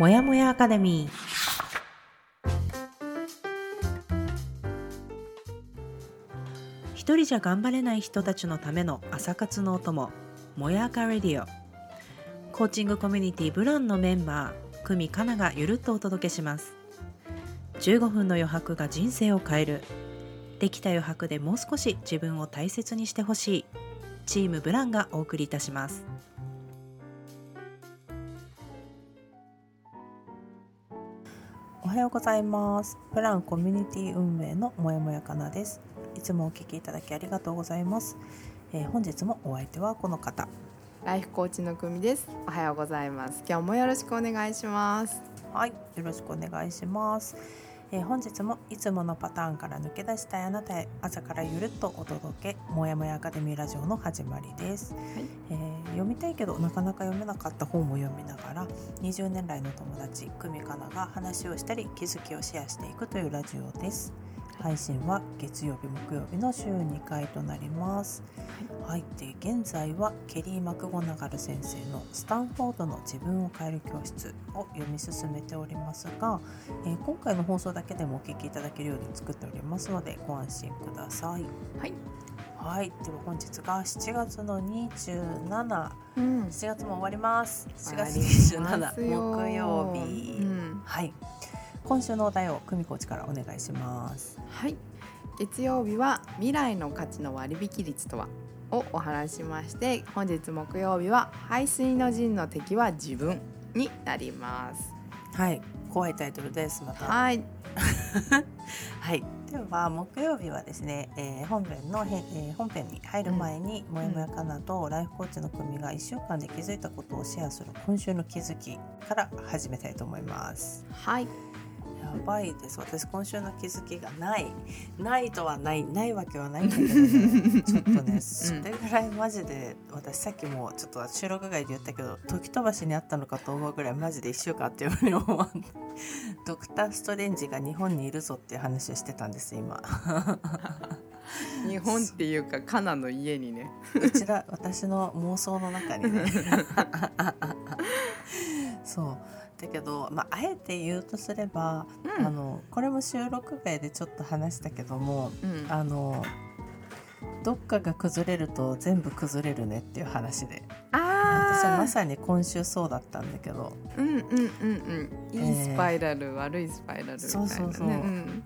もやもやアカデミー。一人じゃ頑張れない人たちのための朝活のお供もやかレディオ。コーチングコミュニティブランのメンバー久美かながゆるっとお届けします。15分の余白が人生を変える。できた余白でもう少し自分を大切にしてほしい。チームブランがお送りいたします。おはようございますブランコミュニティ運営のもやもやかなですいつもお聞きいただきありがとうございます、えー本日もお相手はこの方ライフコーチの久美です。おはようございます。今日もよろしくお願いします。はい、よろしくお願いします。えー本日もいつものパターンから抜け出したいあなたへ朝からゆるっとお届けもやもやアカデミーラジオの始まりです、はい。えー読みたいけどなかなか読めなかった本を読みながら20年来の友達久美かなが話をしたり気づきをシェアしていくというラジオです配信は月曜日木曜日の週2回となりますはい、で現在はケリー・マクゴナガル先生の「スタンフォードの自分を変える教室」を読み進めておりますが、えー今回の放送だけでもお聞きいただけるように作っておりますのでご安心ください。はい。はい、では本日が7月の27、うん。7月も終わります。7月終わります27よ木曜日。うん。はい、今週のお題を久美コーチからお願いします。はい。月曜日は未来の価値の割引率とはをお話ししまして、本日木曜日は排水の陣の敵は自分になります。はい、怖いタイトルです。また。はい。はい、では木曜日はですね、えー本編のへ、えー本編に入る前に、もやもやかなとライフコーチの組が1週間で気づいたことをシェアする今週の気づきから始めたいと思います。はい。やばいです。私今週の気づきがない。ないとはない。ないわけはないんだけどね ちょっとねそれぐらいマジで私さっきもちょっと収録外で言ったけど時飛ばしにあったのかと思うぐらいマジで1週間あっていうふうに思う ドクター・ストレンジが日本にいるぞっていう話をしてたんです今。日本っていうかカナの家にね。うちら私の妄想の中にね。そうだけど、まあ、あえて言うとすれば、うん。あのこれも収録外でちょっと話したけどもうん。あのどっかが崩れると全部崩れるねっていう話で。私はあまさに今週そうだったんだけど。うんうんうんうん。いいスパイラル、悪いスパイラルみたいなね。そうそうそうん。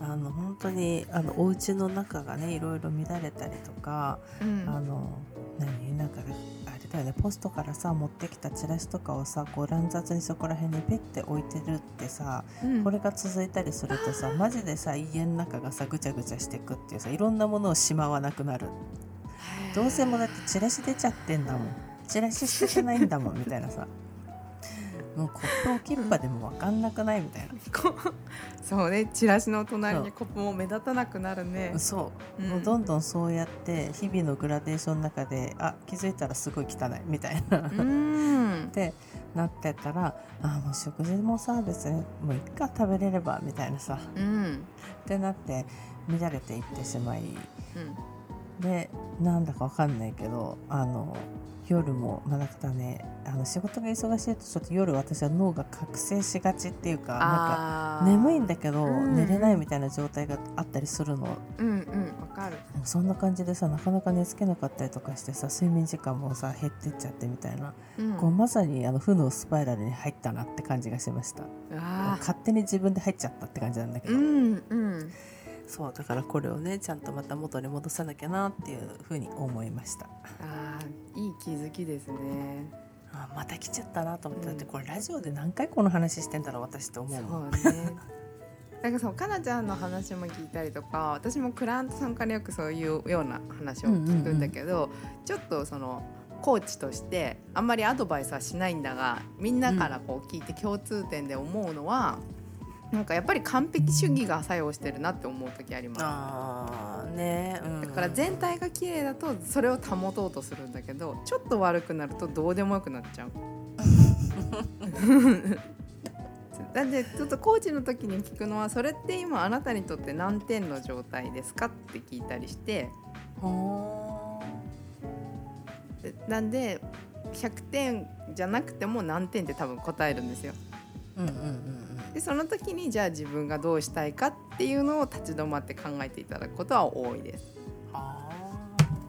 あの本当にあのお家の中がねいろいろ乱れたりとか、うん。あの何？なんかだよね。ポストからさ持ってきたチラシとかをさこう乱雑にそこら辺にペッて置いてるってさうん。これが続いたりするとさ マジでさ家の中がさぐちゃぐちゃしてくっていうさいろんなものをしまわなくなる。どうせもうだってチラシ出ちゃってんだもん。チラシ捨ててないんだもんみたいなさもうコップ置きっぱでも分かんなくないみたいな。こそうねチラシの隣にコップも目立たなくなるね。そう、うん。もうどんどんそうやって日々のグラデーションの中であ気づいたらすごい汚いみたいな、うってなってたらあもう食事もさ別にもういっか食べれればみたいなさ。うん。ってなって乱れていってしまい。うん。でなんだかわかんないけどあの夜もまあなんかねあの仕事が忙しいとちょっと夜私は脳が覚醒しがちっていうかなんか眠いんだけど、うん。寝れないみたいな状態があったりするの。うんうんわかる。そんな感じでさなかなか寝つけなかったりとかしてさ睡眠時間もさ減ってっちゃってみたいな、うん。こうまさにあの負のスパイラルに入ったなって感じがしました。あ勝手に自分で入っちゃったって感じなんだけーど、うんうんそうだからこれをねちゃんとまた元に戻さなきゃなっていうふうに思いました。あーいい気づきですね。あまた来ちゃったなと思って、うん。だってこれラジオで何回この話してんだろう私って思うもん。そうね。なんかそうかなちゃんの話も聞いたりとか私もクライアントさんからよくそういうような話を聞くんだけど、ちょっとそのコーチとしてあんまりアドバイスはしないんだがみんなからこう聞いて共通点で思うのは、なんかやっぱり完璧主義が作用してるなって思う時あります。あーねうんだから全体が綺麗だとそれを保とうとするんだけどちょっと悪くなるとどうでもよくなっちゃう。だってちょっとコーチの時に聞くのはそれって今あなたにとって何点の状態ですかって聞いたりしてなんで100点じゃなくても何点って多分答えるんですよ。うんうんうんうんでその時にじゃあ自分がどうしたいかっていうのを立ち止まって考えていただくことは多いです。あ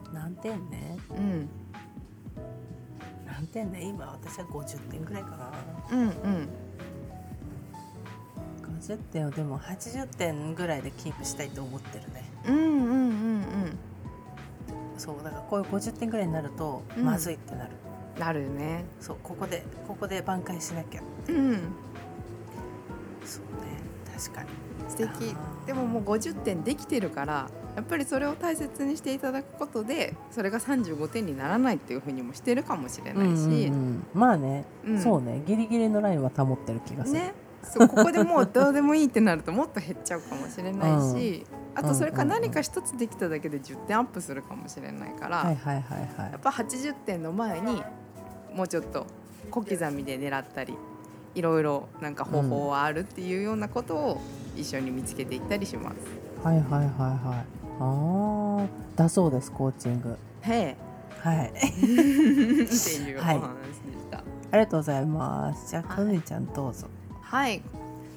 ー。何点ね。うん、何点ね。今私は50点ぐらいかな。うん、うん、50点をでも80点ぐらいでキープしたいと思ってるね。うん、うん、うん、うん、そうだからこういう50点ぐらいになるとうん。まずいってなる、なるね。そうここでここで挽回しなきゃ。うん、確かに。素敵。でももう50点できてるからやっぱりそれを大切にしていただくことでそれが35点にならないっていうふうにもしてるかもしれないし、うんうんうん。まあね、うん。そうね。ギリギリのラインは保ってる気がする、ね。そうここでもうどうでもいいってなるともっと減っちゃうかもしれないし、あとそれから何か一つできただけで10点アップするかもしれないから、やっぱ80点の前にもうちょっと小刻みで狙ったりいろいろなんか方法はあるっていうようなことを一緒に見つけていったりします。はいはいはいはい。ああだそうですコーチング。へはい。えっていうおはい話でした。ありがとうございます。じゃあはいくみちゃんどうぞ。はい。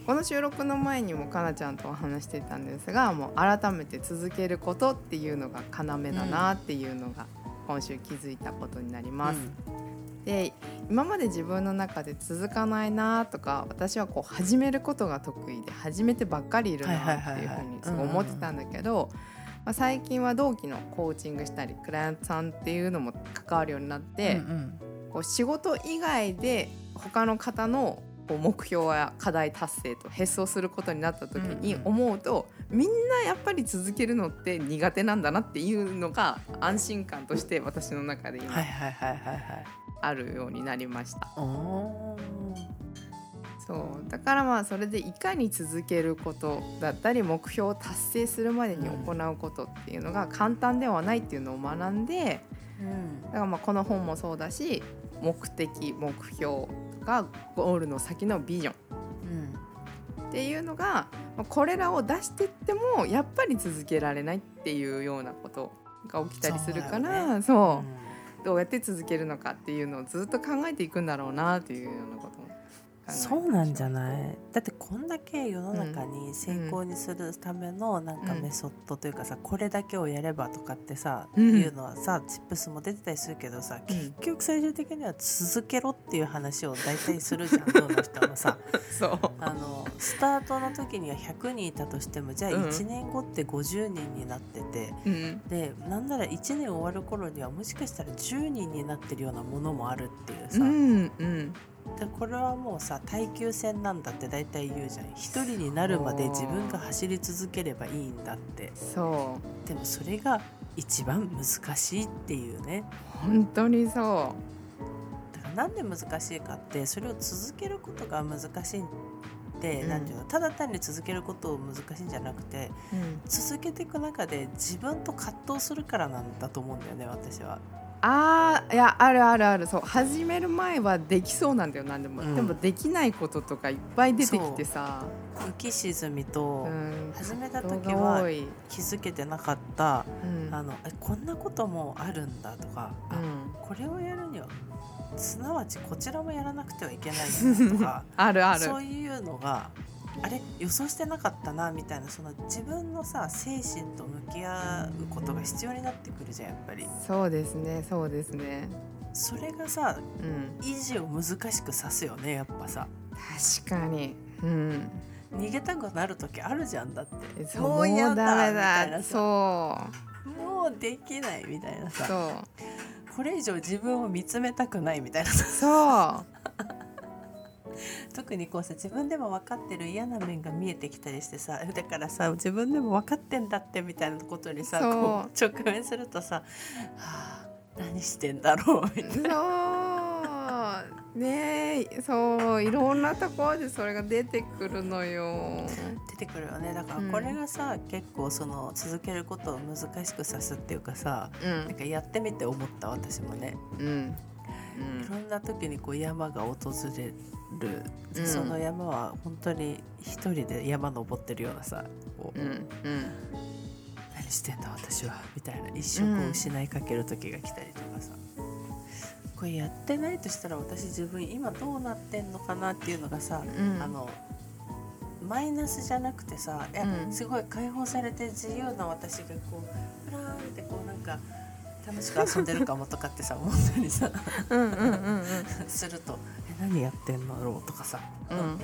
この収録の前にもかなちゃんとお話してたんですがもう改めて続けることっていうのが要だなっていうのが今週気づいたことになります。で今まで自分の中で続かないなとか私はこう始めることが得意で始めてばっかりいるなっていうふうにすごい思ってたんだけど、まあ、最近は同期のコーチングしたりクライアントさんっていうのも関わるようになって、うんうん。こう仕事以外で他の方のこう目標や課題達成と並走することになった時にうんうん。思うと、みんなやっぱり続けるのって苦手なんだなっていうのが安心感として私の中で今あるようになりました。おそう。だからまあそれでいかに続けることだったり目標を達成するまでに行うことっていうのが簡単ではないっていうのを学んでうん。だからまあこの本もそうだし目的目標とかゴールの先のビジョン。うん。っていうのがまあこれらを出してってもやっぱり続けられないっていうようなことが起きたりするからそうだよそう,、どうやって続けるのかっていうのをずっと考えていくんだろうなっていうようなことそうなんじゃない？だってこんだけ世の中に成功にするためのなんかうんメソッドというかさ、これだけをやればとかってさ、うん。いうのはさチップスも出てたりするけどさ、うん。結局最終的には続けろっていう話を大体するじゃん どの人もさ。そう。あのスタートの時には100人いたとしてもじゃあうん。1年後って50人になってて、うん。でなんなら1年終わる頃にはもしかしたら10人になってるようなものもあるっていうさ、うんうんでこれはもうさ耐久戦なんだって大体言うじゃん。一人になるまで自分が走り続ければいいんだって。そでもそれが一番難しいっていうね。う本当にそだからなんで難しいかってそれを続けることが難しいって、うん。なんていうのただ単に続けることを難しいんじゃなくてう、うん、続けていく中で自分と葛藤するからなんだと思うんだよね私は。あーいやあるあるある。そう始める前はできそうなんだよ何でも、うん。でもできないこととかいっぱい出てきてさ。浮き沈みとうん。始めた時は気づけてなかった。うん。あのえこんなこともあるんだとか、これをやるにはすなわちこちらもやらなくてはいけないんだとか あるある。そういうのがあれ予想してなかったなみたいなその自分のさ精神と向き合うことが必要になってくるじゃんやっぱり。そうですねそうですね。それがさうん。維持を難しくさすよねやっぱさ。確かに。うん。逃げたくなる時あるじゃんだって。そうもうやだそう。もうできないみたいなさ。そう。これ以上自分を見つめたくないみたいなさ。そう 特にこうさ自分でも分かってる嫌な面が見えてきたりしてさ だからさ自分でも分かってんだってみたいなことにさこう直面するとさ、はあ、何してんだろうみたいな。ねえそういろんなところでそれが出てくるのよ。出てくるよね。だかうん。らこれがさ、結構その続けることを難しくさすっていうかさうん。なんかやってみて思った私もね。うんいろんな時にこう山が訪れる、でうん。その山は本当に一人で山登ってるようなさこう、うんうん何してんだ私はみたいな。一生を失いかける時が来たりとかさ、ここれやってないとしたら私自分今どうなってんのかなっていうのがさ、うん。あのマイナスじゃなくてさうん。すごい解放されて自由な私がこうプラーンってこうなんか楽しく遊んでるかもとかってさ思ったりさすると「え何やってんのだろう?」とかさ、うん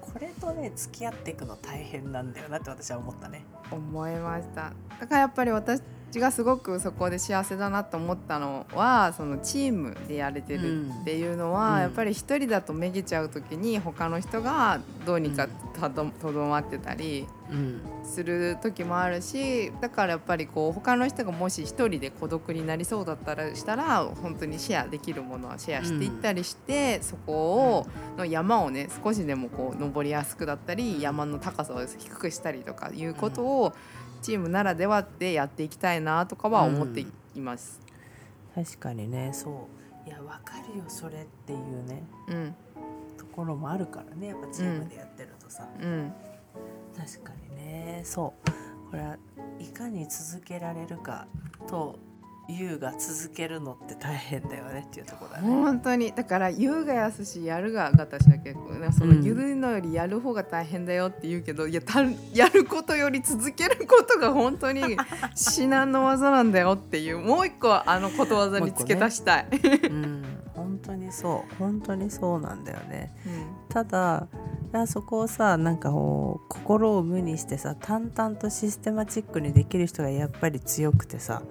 これとね付き合っていくの大変なんだよなって私は思ったね。思いましただからやっぱり私がすごくそこで幸せだなと思ったのはそのチームでやれてるっていうのは、うん。やっぱり一人だとめげちゃう時に他の人がどうにかたどとどまってたりうん。する時もあるしだからやっぱりこう他の人がもし一人で孤独になりそうだったらしたら本当にシェアできるものはシェアしていったりして、そこをの山をね少しでもこう登りやすくだったり山の高さを低くしたりとかいうことをチームならではでやっていきたいなとかは思っています。確かにね。そう。いやわかるよそれっていうね。うん、ところもあるからね。やっぱチームでやってるとさ、うん、確かにね。そう。これはいかに続けられるかと優が続けるのって大変だよねっていうところだね。本当にだから言うが安しやるが私だけどねそのうん言うのよりやる方が大変だよって言うけど、いやたやることより続けることが本当に 至難の技なんだよっていうもう一個あのことわざに付け足したい。うん本当にそう本当にそうなんだよね。うんただそこをさなんかこう心を無にしてさ淡々とシステマチックにできる人がやっぱり強くてさ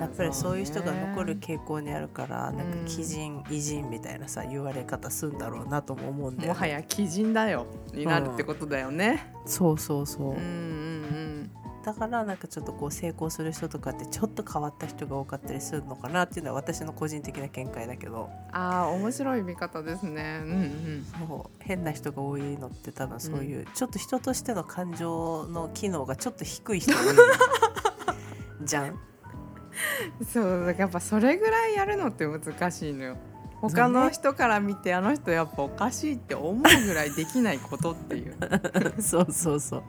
やっぱりそういう人が残るね傾向にあるから、なんかうん。鬼人偉人みたいなさ言われ方するんだろうなとも思うんだよ、ね、もはや鬼人だよになるってことだよね。そうそうそう、うんうんうんだからなんかちょっとこう成功する人とかってちょっと変わった人が多かったりするのかなっていうのは私の個人的な見解だけどああ面白い見方ですね。うんうん。そう変な人が多いのって多分そういう、ちょっと人としての感情の機能がちょっと低い人が多いじゃん？そうだからやっぱそれぐらいやるのって難しいのよ。他の人から見てあの人やっぱおかしいって思うぐらいできないことっていう。そうそうそう。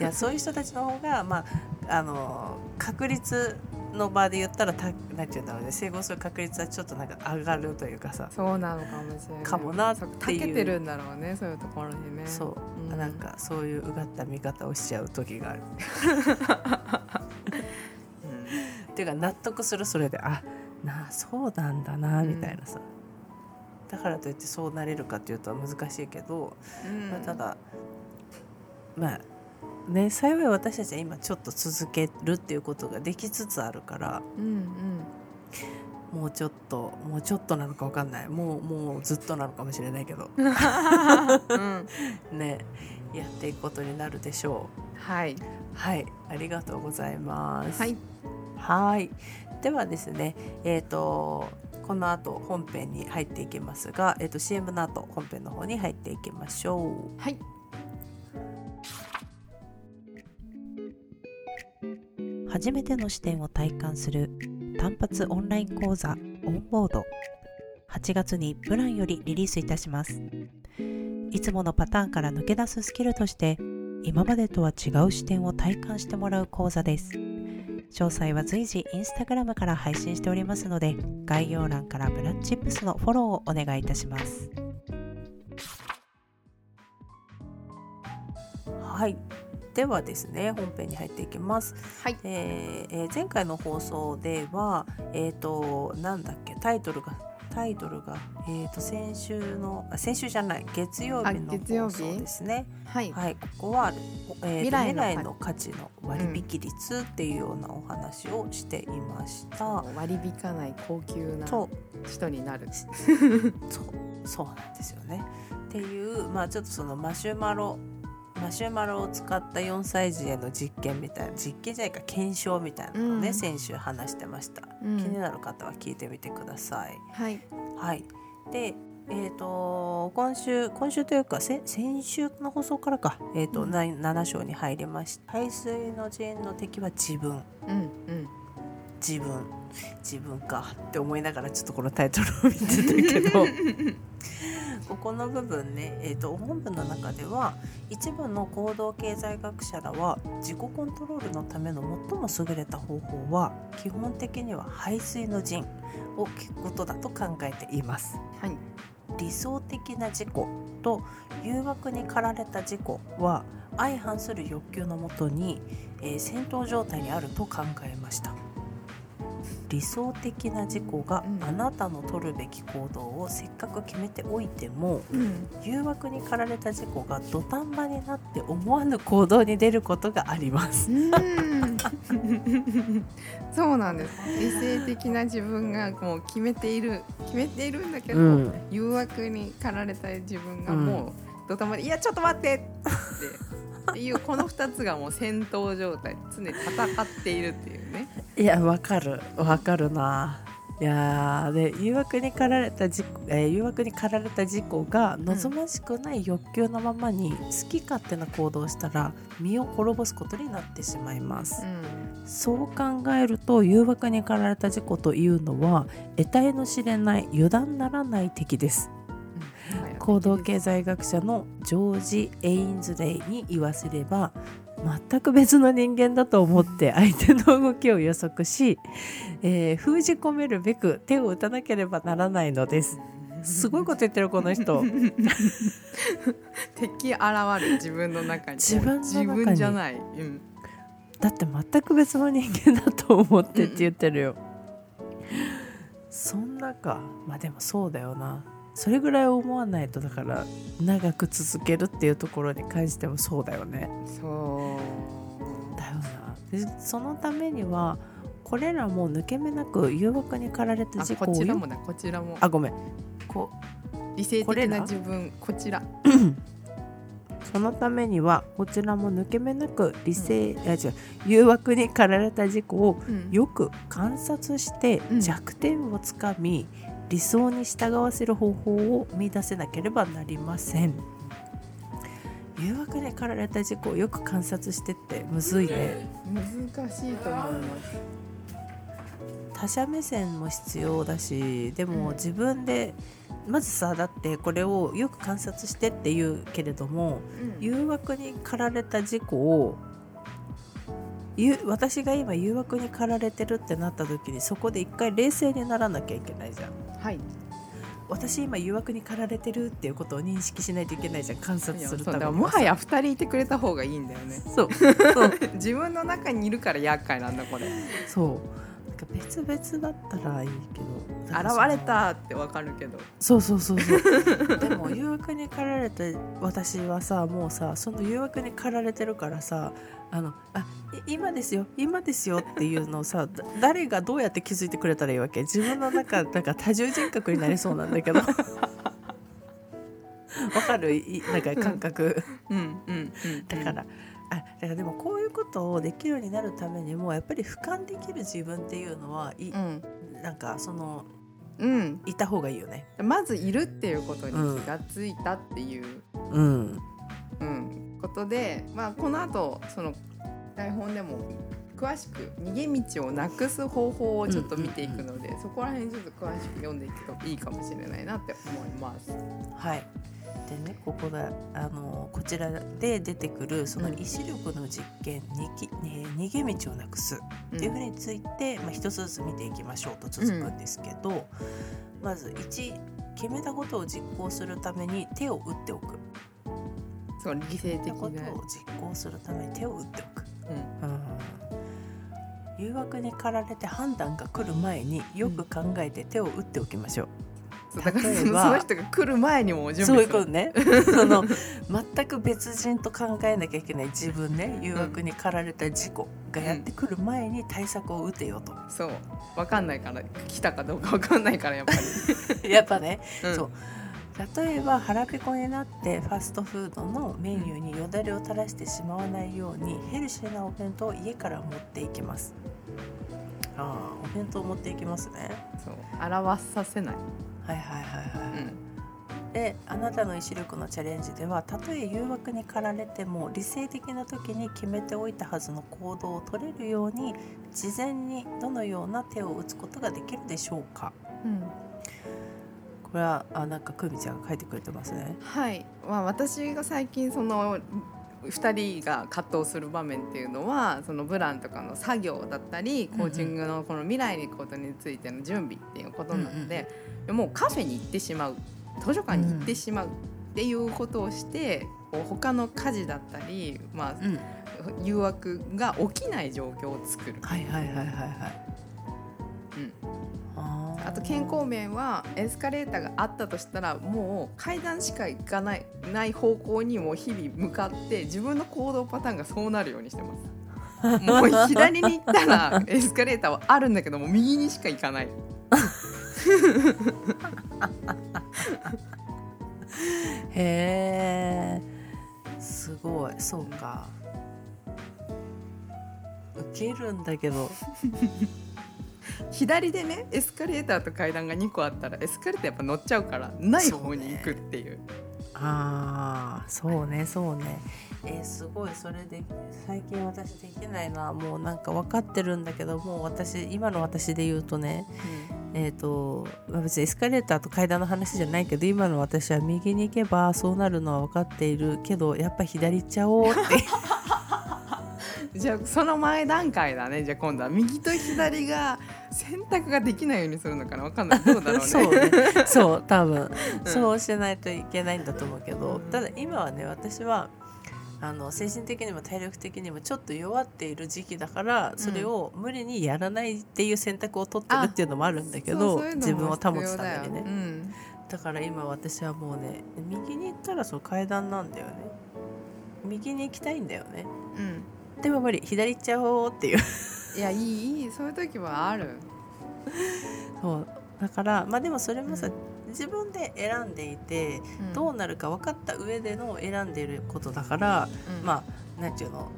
いやそういう人たちの方がまああの確率の場で言ったらたなんていうんだろうね成功する確率はちょっとなんか上がるというかさ。そうなのかもしれない。かもなってたけてるんだろうねそういうところにね。そう、うんなんかそういううがった見方をしちゃう時がある。うんっていうか納得するそれであなあそうなんだなみたいなさ、だからといってそうなれるかっていうと難しいけど、うんまあただまあね幸い私たちは今ちょっと続けるっていうことができつつあるからうんもうちょっともうちょっとなのかわかんないもうもうずっとなのかもしれないけどうん。うん。ねやっていくことになるでしょはい。うはいありがとうございますはい。はい。ではですね、えっ、とこの後本編に入っていきますが、えっ、と CM の後本編の方に入っていきましょう。はい。初めての視点を体感する単発オンライン講座オンボード。8月にプランよりリリースいたします。いつものパターンから抜け出すスキルとして、今までとは違う視点を体感してもらう講座です。詳細は随時インスタグラムから配信しておりますので概要欄からブラッチップスのフォローをお願いいたします。はい。ではですね本編に入っていきます、はい。えーえー前回の放送ではえっ、となんだっけタイトルがタイトルが、えー、と先週のあ先週じゃない月曜日あの放月曜日？送ですねはい。はい、ここは、えーと未来の価値の割引率っていうようなお話をしていました。割り引かない高級な人になる。そうそうなんですよね。っていうまあちょっとそのマシュマロマシュマロを使った4歳児への実験みたいな実験じゃないか検証みたいなのをね、うん。先週話してました、うん。気になる方は聞いてみてください。はい。はい、でえー、と今週今週というか先先週の放送からか、えーとうん。な7章に入りました。排水の陣の敵は自分。うんうん。自分。自分か。って思いながらちょっとこのタイトルを見てたけど ここの部分ね、えーと、本文の中では一部の行動経済学者らは自己コントロールのための最も優れた方法は基本的には排水の陣を聞くことだと考えています。はい、理想的な自己と誘惑に駆られた自己は相反する欲求のもとに、えー、戦闘状態にあると考えました。理想的な事故があなたの取るべき行動をせっかく決めておいても、うん、誘惑に駆られた事故が土壇場になって思わぬ行動に出ることがあります。そうなんです理性的な自分がもう決めている決めているんだけど、うん、誘惑に駆られた自分がもう土壇場で「いやちょっと待って!」って。っていうこの2つがもう戦闘状態常に戦っているっていうねいやわかる。わかるな。いやで誘惑に駆られた事故、えー、誘惑に駆られた事故が望ましくない欲求のままに好き勝手な行動をしたら身を滅ぼすことになってしまいます、うん、そう考えると誘惑に駆られた事故というのは得体の知れない油断ならない敵です。行動経済学者のジョージ・エインズレイに言わせれば全く別の人間だと思って相手の動きを予測し、えー、封じ込めるべく手を打たなければならないのです。すごいこと言ってるこの人。敵現る自分の中に。自分自分じゃない、うん。だって全く別の人間だと思ってって言ってるよ。うん、そんなかまあでもそうだよな。それぐらい思わないとだから長く続けるっていうところに関してもそうだよね。そう。だよな。でそのためにはこれらも抜け目なく誘惑に駆られた事故をこちらもだこちらも。あごめん。こう。理性的な自分。こちらそのためにはこちらも抜け目なく理性、うん、違う。誘惑に駆られた事故をよく観察して弱点をつかみ、うん理想に従わせる方法を見出せなければなりません。誘惑で駆られた事故をよく観察してってむずいね。難しいと思います。他者目線も必要だしでも自分でまずさだってこれをよく観察してって言うけれども、うん、誘惑に駆られた事故を私が今誘惑に駆られてるってなった時にそこで一回冷静にならなきゃいけないじゃん。はい。私今誘惑に駆られてるっていうことを認識しないといけないじゃん。観察するためにもはや2人いてくれた方がいいんだよね。そう。自分の中にいるから厄介なんだこれ。そう。なんか別々だったらいいけど現れたってわかるけど。そうそうそうそうでも誘惑に駆られて私はさもうさその誘惑に駆られてるからさあのあ今ですよ。今ですよっていうのをさ誰がどうやって気づいてくれたらいいわけ？自分の中なんか多重人格になりそうなんだけど。わかる？なんか感覚、うん。うん。うん、だからあだからでもこういうことをできるようになるためにもやっぱり俯瞰できる自分っていうのはい、うん、なんかそのうん、いた方がいいよね。まずいるっていうことに気がついたっていう、うん、うん、ことで、まあ、この後その台本でも詳しく逃げ道をなくす方法をちょっと見ていくので、そこら辺ちょっと詳しく読んでいくといいかもしれないなって思います。はい。でねここがあのこちらで出てくるその意志力の実験、うん、にきね、逃げ道をなくすっていうふうについて、うん、まあ、一つずつ見ていきましょうと続くんですけど、うん、まず1決めたことを実行するために手を打っておく。そう理性的な。ことを実行するために手を打っておく、うん、誘惑に駆られて判断が来る前によく考えて手を打っておきましょう、うん、だからその人が来る前にも準備そういうことね。その全く別人と考えなきゃいけない自分ね。誘惑に駆られた事故がやってくる前に対策を打てよと、うん、そう。分かんないから来たかどうか分かんないからやっぱり。やっぱね、そう例えば腹ペコになってファストフードのメニューによだれを垂らしてしまわないようにヘルシーなお弁当を家から持っていきます。ああお弁当を持っていきますね。そう。表させない。はいはいはいはい、うん。であなたの意志力のチャレンジではたとえ誘惑に駆られても理性的な時に決めておいたはずの行動を取れるように事前にどのような手を打つことができるでしょうか、うん、これはあなんか久美ちゃんが書いてくれてますね。はい、まあ、私が最近その2人が葛藤する場面っていうのはそのブランとかの作業だったりコーチングのこの未来に行くことについての準備っていうことなので、もうカフェに行ってしまう図書館に行ってしまうっていうことをして、こう他の家事だったり、まあ、うん。誘惑が起きない状況を作る。はいはいはいはいはい。うんと健康面はエスカレーターがあったとしたらもう階段しか行かないない方向にも日々向かって自分の行動パターンがそうなるようにしてます。もう左に行ったらエスカレーターはあるんだけども右にしか行かない。へえすごいそうか受けるんだけど左でねエスカレーターと階段が2個あったらエスカレーターやっぱ乗っちゃうからない方に行くっていう。ああそうねそうね。えーすごい。それで最近私できないなもうなんか分かってるんだけどもう私今の私で言うとねえっ、とまあ別にエスカレーターと階段の話じゃないけど今の私は右に行けばそうなるのは分かっているけどやっぱ左行っちゃおうって じゃあその前段階だね。じゃあ今度は。右と左が選択ができないようにするのかな？わかんない。どうだろうね。そうね。そう多分、うん。そうしないといけないんだと思うけど、うん。ただ今はね私はあの精神的にも体力的にもちょっと弱っている時期だからそれを無理にやらないっていう選択を取ってるっていうのもあるんだけどそう自分を保つためにね、うん。だから今私はもうね右に行ったらその階段なんだよね。右に行きたいんだよね。うんでも無理左行っちゃおうっていう。いやいいいいそういう時はある。そうだからまあでもそれもさ、うん。自分で選んでいてうん。どうなるか分かった上での選んでいることだから、うん。まあなんていうの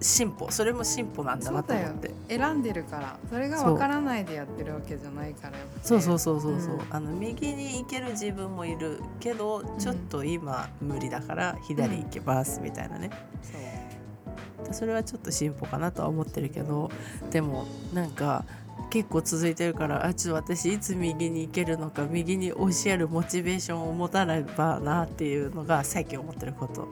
進歩それも進歩なんだなと思って。選んでるからそれがわからないでやってるわけじゃないからそうそうそうそうそう、う。ん。あの右に行ける自分もいるけどちょっと今無理だから左行けますみたいなね、そうそれはちょっと進歩かなとは思ってるけどでもなんか結構続いてるからあちょっと私いつ右に行けるのか右に教えるモチベーションを持たねばなっていうのが最近思ってること。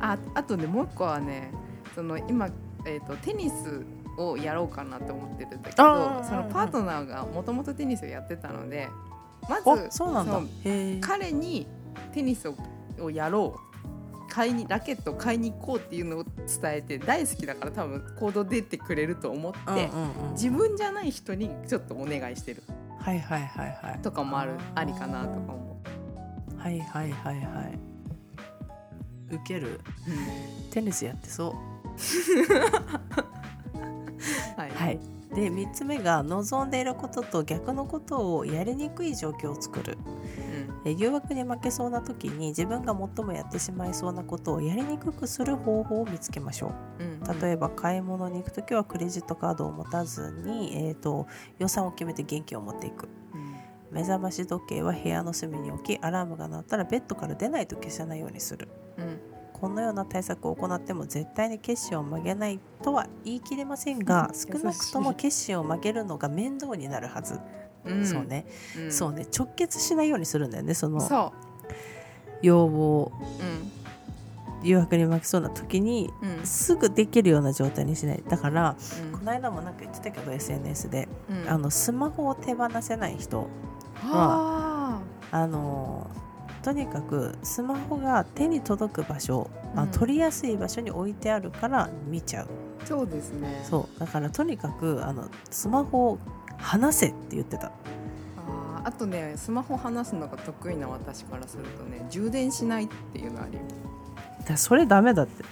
ああとねもう一個はねその今、えー、とテニスをやろうかなと思ってるんだけどそのパートナーがもともとテニスをやってたのでまあずそうなんだ。そうへえ彼にテニスををやろう買いにラケットを買いに行こうっていうのを伝えて大好きだから多分行動出てくれると思って、うんうんうん自分じゃない人にちょっとお願いしてる。はいはいはいはい。とかもあるありかなとか思う。はいはいはいはい受ける？テニスやってそう で3つ目が望んでいることと逆のことをやりにくい状況を作る。え誘惑に負けそうな時に自分が最もやってしまいそうなことをやりにくくする方法を見つけましょう。んうん。う例えば買い物に行く時はクレジットカードを持たずに、えー、と予算を決めて現金を持っていく。うん。目覚まし時計は部屋の隅に置きアラームが鳴ったらベッドから出ないと消さないようにする。うんこのような対策を行っても絶対に決心を曲げないとは言い切れませんが少なくとも決心を曲げるのが面倒になるはず、うん。そうね、うん。そうね。直結しないようにするんだよねそのそ要望う、うん。誘惑に負けそうな時にうん。すぐできるような状態にしない。だからうん。この間もなんか言ってたけど SNS で、うん。あのスマホを手放せない人あ。あのとにかくスマホが手に届く場所、あうん。取りやすい場所に置いてあるから見ちゃう。ーそうですね。そうだからとにかくあのスマホを離せって言ってた。あーあとねスマホ離すのが得意な私からするとね充電しないっていうのあるよだそれダメだって。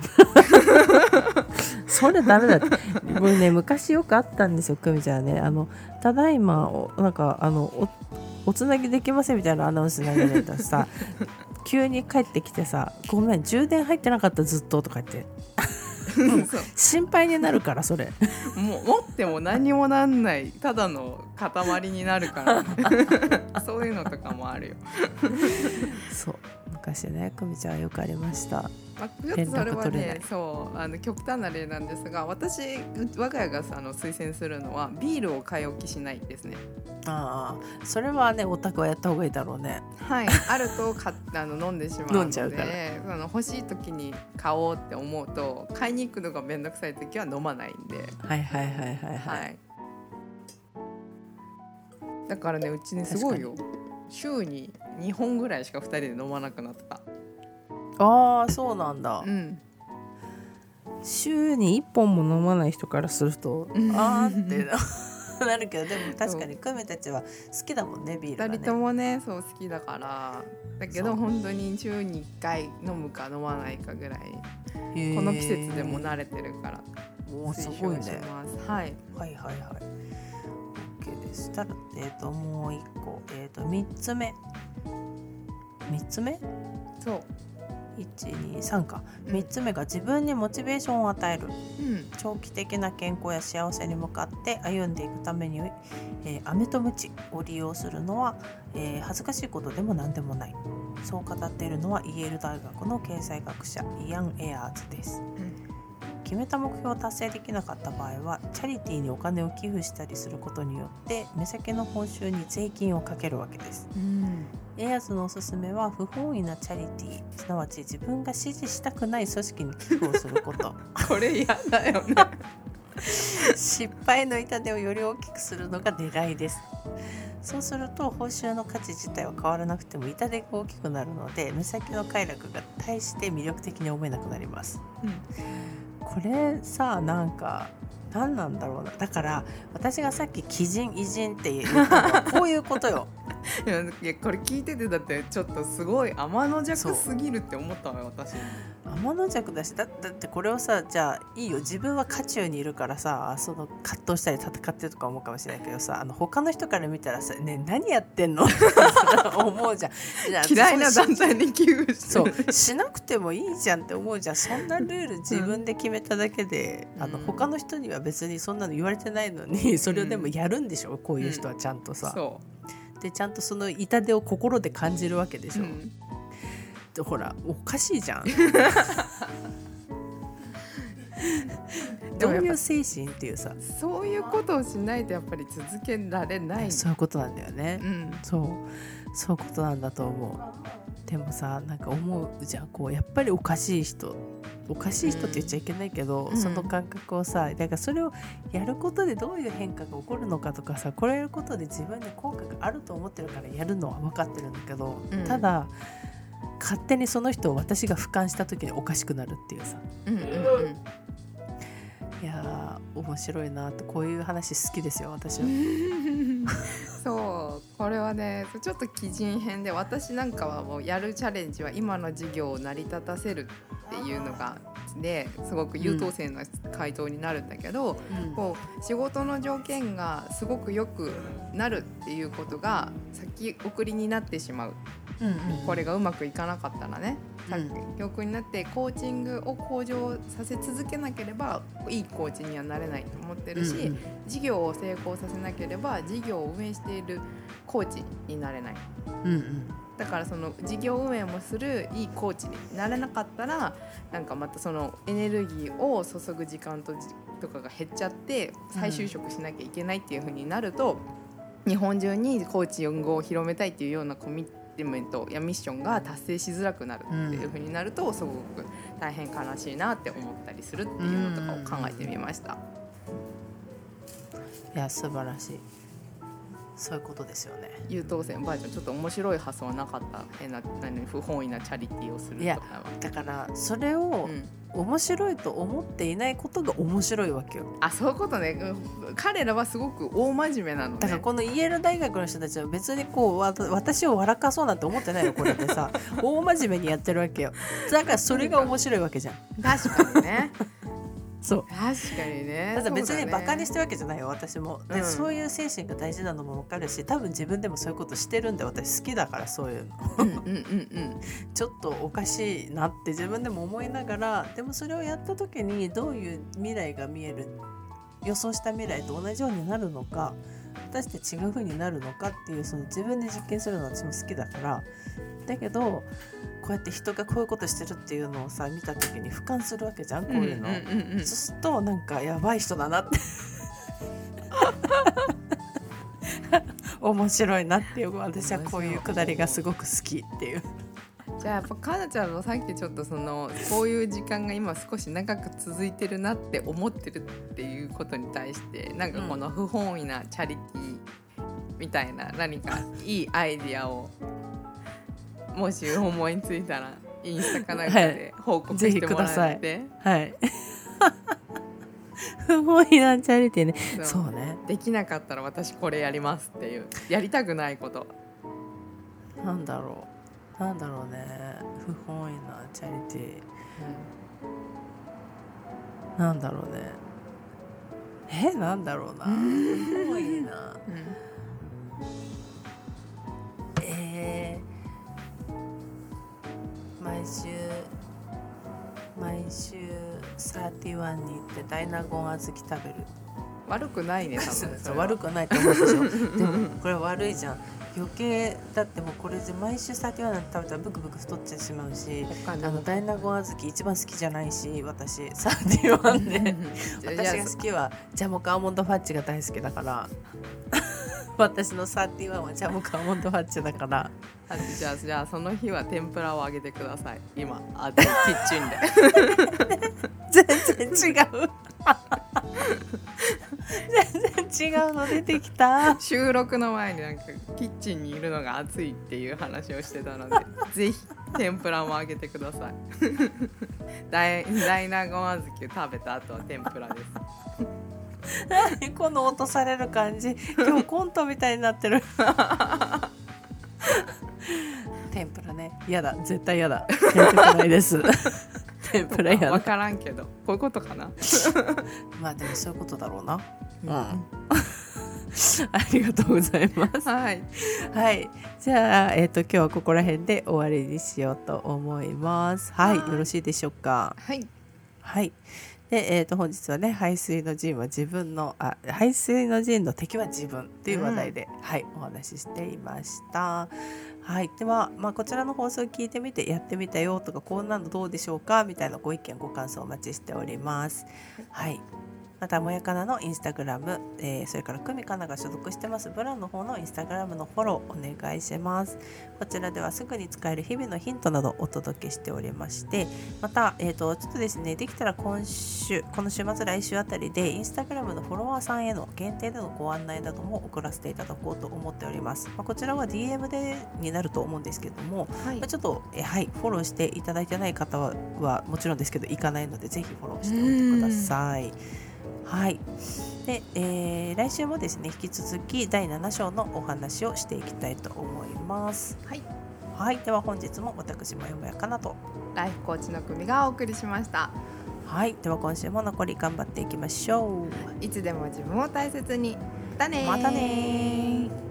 それダメだって。もうね昔よくあったんですよ久美ちゃんね。あのただいまおなんかあのおおつなぎできませんみたいなアナウンス投げられたらさ 急に帰ってきてさ「ごめん充電入ってなかったずっと」とか言って。心配になるからそれ。もう持っても何にもなんないただの塊になるから。そういうのとかもあるよ。そう。だ昔ね久美ちゃんよくありましたまあ、ちょっとそれはねそうあの極端な例なんですが私我が家があの推薦するのはビールを買い置きしないですね。ああそれはねオタクはやった方がいいだろうね。はい。あるとかあの飲んでしまうので飲んじゃうから。その欲しい時に買おうって思うと買いに行くのが面倒くさい時は飲まないんで。はいはいはいはいはい、はい。だからねうちねすごいよ。週に2本ぐらいしか2人で飲まなくなったああそうなんだ、うん。週に1本も飲まない人からするとうん。あーってな るけどでも確かに久美たちは好きだもんねビールが2ね人ともねそう好きだから。だけど本当に週に1回飲むか飲まないかぐらいこの季節でも慣れてるから。もうすごいね。ます。はい。はいはいはい。OK です。したらえっ、ともう一個。えっ、と三つ目。三つ目？そう123かうん三つ目が自分にモチベーションを与える。うん。長期的な健康や幸せに向かって歩んでいくために、えー、飴とムチを利用するのは、えー恥ずかしいことでも何でもない。そう語っているのはイェール大学の経済学者イアン・エアーズです。決めた目標を達成できなかった場合はチャリティーにお金を寄付したりすることによって目先の報酬に税金をかけるわけです。うんエアーズのおすすめは不本意なチャリティー。すなわち自分が支持したくない組織に寄付をすること。これ嫌だよね失敗の痛手をより大きくするのが狙いです。そうすると報酬の価値自体は変わらなくても痛手が大きくなるので目先の快楽が大して魅力的に思えなくなります。これさなんか何なんだろうな。だから私がさっき鬼人偉人って言ったのはこういうことよ。いやこれ聞いててだってちょっとすごい天の弱すぎるって思ったわよ私天の弱だしだだってこれをさじゃあいいよ。自分は渦中にいるからさその葛藤したり戦ってるとか思うかもしれないけどさあの他の人から見たらさ「ね何やってんの?」って思うじゃん。じゃあ嫌いな団体に寄付して。そるう。しなくてもいいじゃんって思うじゃん。そんなルール自分で決めただけで、あのうん他の人には別にそんなの言われてないのにそれをでもやるんでしょ？こういう人はちゃんとさ、そでちゃんとその痛手を心で感じるわけでしう、ょ、うんでほらおかしいじゃん。どういう精神っていうさ。そういうことをしないとやっぱり続けられない。そういうことなんだよね、うん。そう。そういうことなんだと思う。でもさなんか思うじゃん。こうやっぱりおかしい人。おかしい人って言っちゃいけないけど、うん。その感覚をさだからそれをやることでどういう変化が起こるのかとかさこれやることで自分に効果があると思ってるからやるのは分かってるんだけど、うん。ただ勝手にその人を私が俯瞰した時におかしくなるっていうさ。うんうんうん。いやー面白いなってこういう話好きですよ私は。そうこれはねちょっと基準編で私なんかはもうやるチャレンジは今の事業を成り立たせるっていうのがですごく優等生な回答になるんだけど、こう仕事の条件がすごく良くなるっていうことが先送りになってしまううんうんこれがうまくいかなかったらね。うん。教訓になってコーチングを向上させ続けなければいいコーチにはなれないと思ってるし、うんうん。事業を成功させなければ事業を運営しているコーチになれない。うんうん。だからその事業運営もするいいコーチになれなかったらなんかまたそのエネルギーを注ぐ時間とじとかが減っちゃって再就職しなきゃいけないっていう風になると、日本中にコーチングを広めたいっていうようなコミットメントやミッションが達成しづらくなるっていうふうになると、すごく大変悲しいなって思ったりするっていうのとかを考えてみました。いや素晴らしいそういうことですよね。優等生バージョンちょっと面白い発想はなかった。変な何不本意なチャリティーをするといや。だからそれをうん。面白いと思っていないことが面白いわけよ。あそういうことね。うん。彼らはすごく大真面目なのね。だからこのイェール大学の人たちは別にこうわ私を笑かそうなんて思ってないよこれでさ。大真面目にやってるわけよ。だからそれが面白いわけじゃん。確かにねそう。確かにね。ただ別にバカにししてるわけじゃないよ私も。で、うん。そういう精神が大事なのも分かるし多分自分でもそういうことしてるんで私好きだからそういうの。うんうんうんうん。ちょっとおかしいなって自分でも思いながらでもそれをやった時にどういう未来が見える予想した未来と同じようになるのか果たして違う風になるのかっていうその自分で実験するのは私も好きだから。だけどこうやって人がこういうことしてるっていうのをさ見た時に俯瞰するわけじゃんこういうの、そうするとなんかやばい人だなって。面白いなっていう私はこういうくだりがすごく好きっていう。じゃあやっぱかなちゃんのさっきちょっとそのこういう時間が今少し長く続いてるなって思ってるっていうことに対してなんかこの不本意なチャリティーみたいな何かいいアイディアをもし思いついたらインスタかなんかで報告してもらって、はい。不本意なチャリティーねそうね。できなかったら私これやりますっていう。やりたくないこと。なんだろう。なんだろうね。不本意なチャリティー。なんだろうね。え？なんだろうな。不本意な。えー、毎週毎週31に行って大納言小豆食べる。悪くないね多分そ悪くないと思うでしょ。でもこれ悪いじゃん。余計だってもうこれで毎週31なんて食べたらブクブク太っちゃしまうしあ他にの大納言小豆一番好きじゃないし私31で。じゃあ私が好きはジャモカアーモンドファッジが大好きだから私の31はジャモカアーモンドファッジだから。あじゃあじゃあその日は天ぷらをあげてください。今あ キッチンで。全然違う。全然違うの出てきた。収録の前になんかキッチンにいるのが暑いっていう話をしてたのでぜひ天ぷらもあげてください。大大納言小豆食べた後は天ぷらです何この落とされる感じ。今日コントみたいになってる。天ぷらね。嫌だ。絶対嫌だ。やりたくないです。天ぷら嫌分だ。からんけど。こういうことかな？まあでもそういうことだろうな。うん。うん。ありがとうございます。はい。はい。じゃあ、えー、と今日はここら辺で終わりにしようと思います。はい。はい。よろしいでしょうか？はい。はい。で、えー、と本日はね排水の陣は自分のあ排水の陣の敵は自分っていう話題で、はいお話ししていました。はい、では、まあ、こちらの放送を聞いてみてやってみたよとかこんなのどうでしょうかみたいなご意見ご感想お待ちしております。はいまたもやかなのインスタグラム、えーそれから久美かなが所属してます。ブランの方のインスタグラムのフォローお願いします。こちらではすぐに使える日々のヒントなどをお届けしておりましてまた、えー、とちょっとですねできたら今週この週末来週あたりでインスタグラムのフォロワーさんへの限定でのご案内なども送らせていただこうと思っております、まあ、こちらは DM でになると思うんですけども、はい。まあちょっと、えはい、フォローしていただいてない方ははもちろんですけど行かないのでぜひフォローしておいてください。はい。で、えー来週もですね引き続き第7章のお話をしていきたいと思います。はい。はい、では本日も私もよもやかなと。ライフコーチの組がお送りしました。はい、では今週も残り頑張っていきましょう。いつでも自分を大切に。またねー。またねー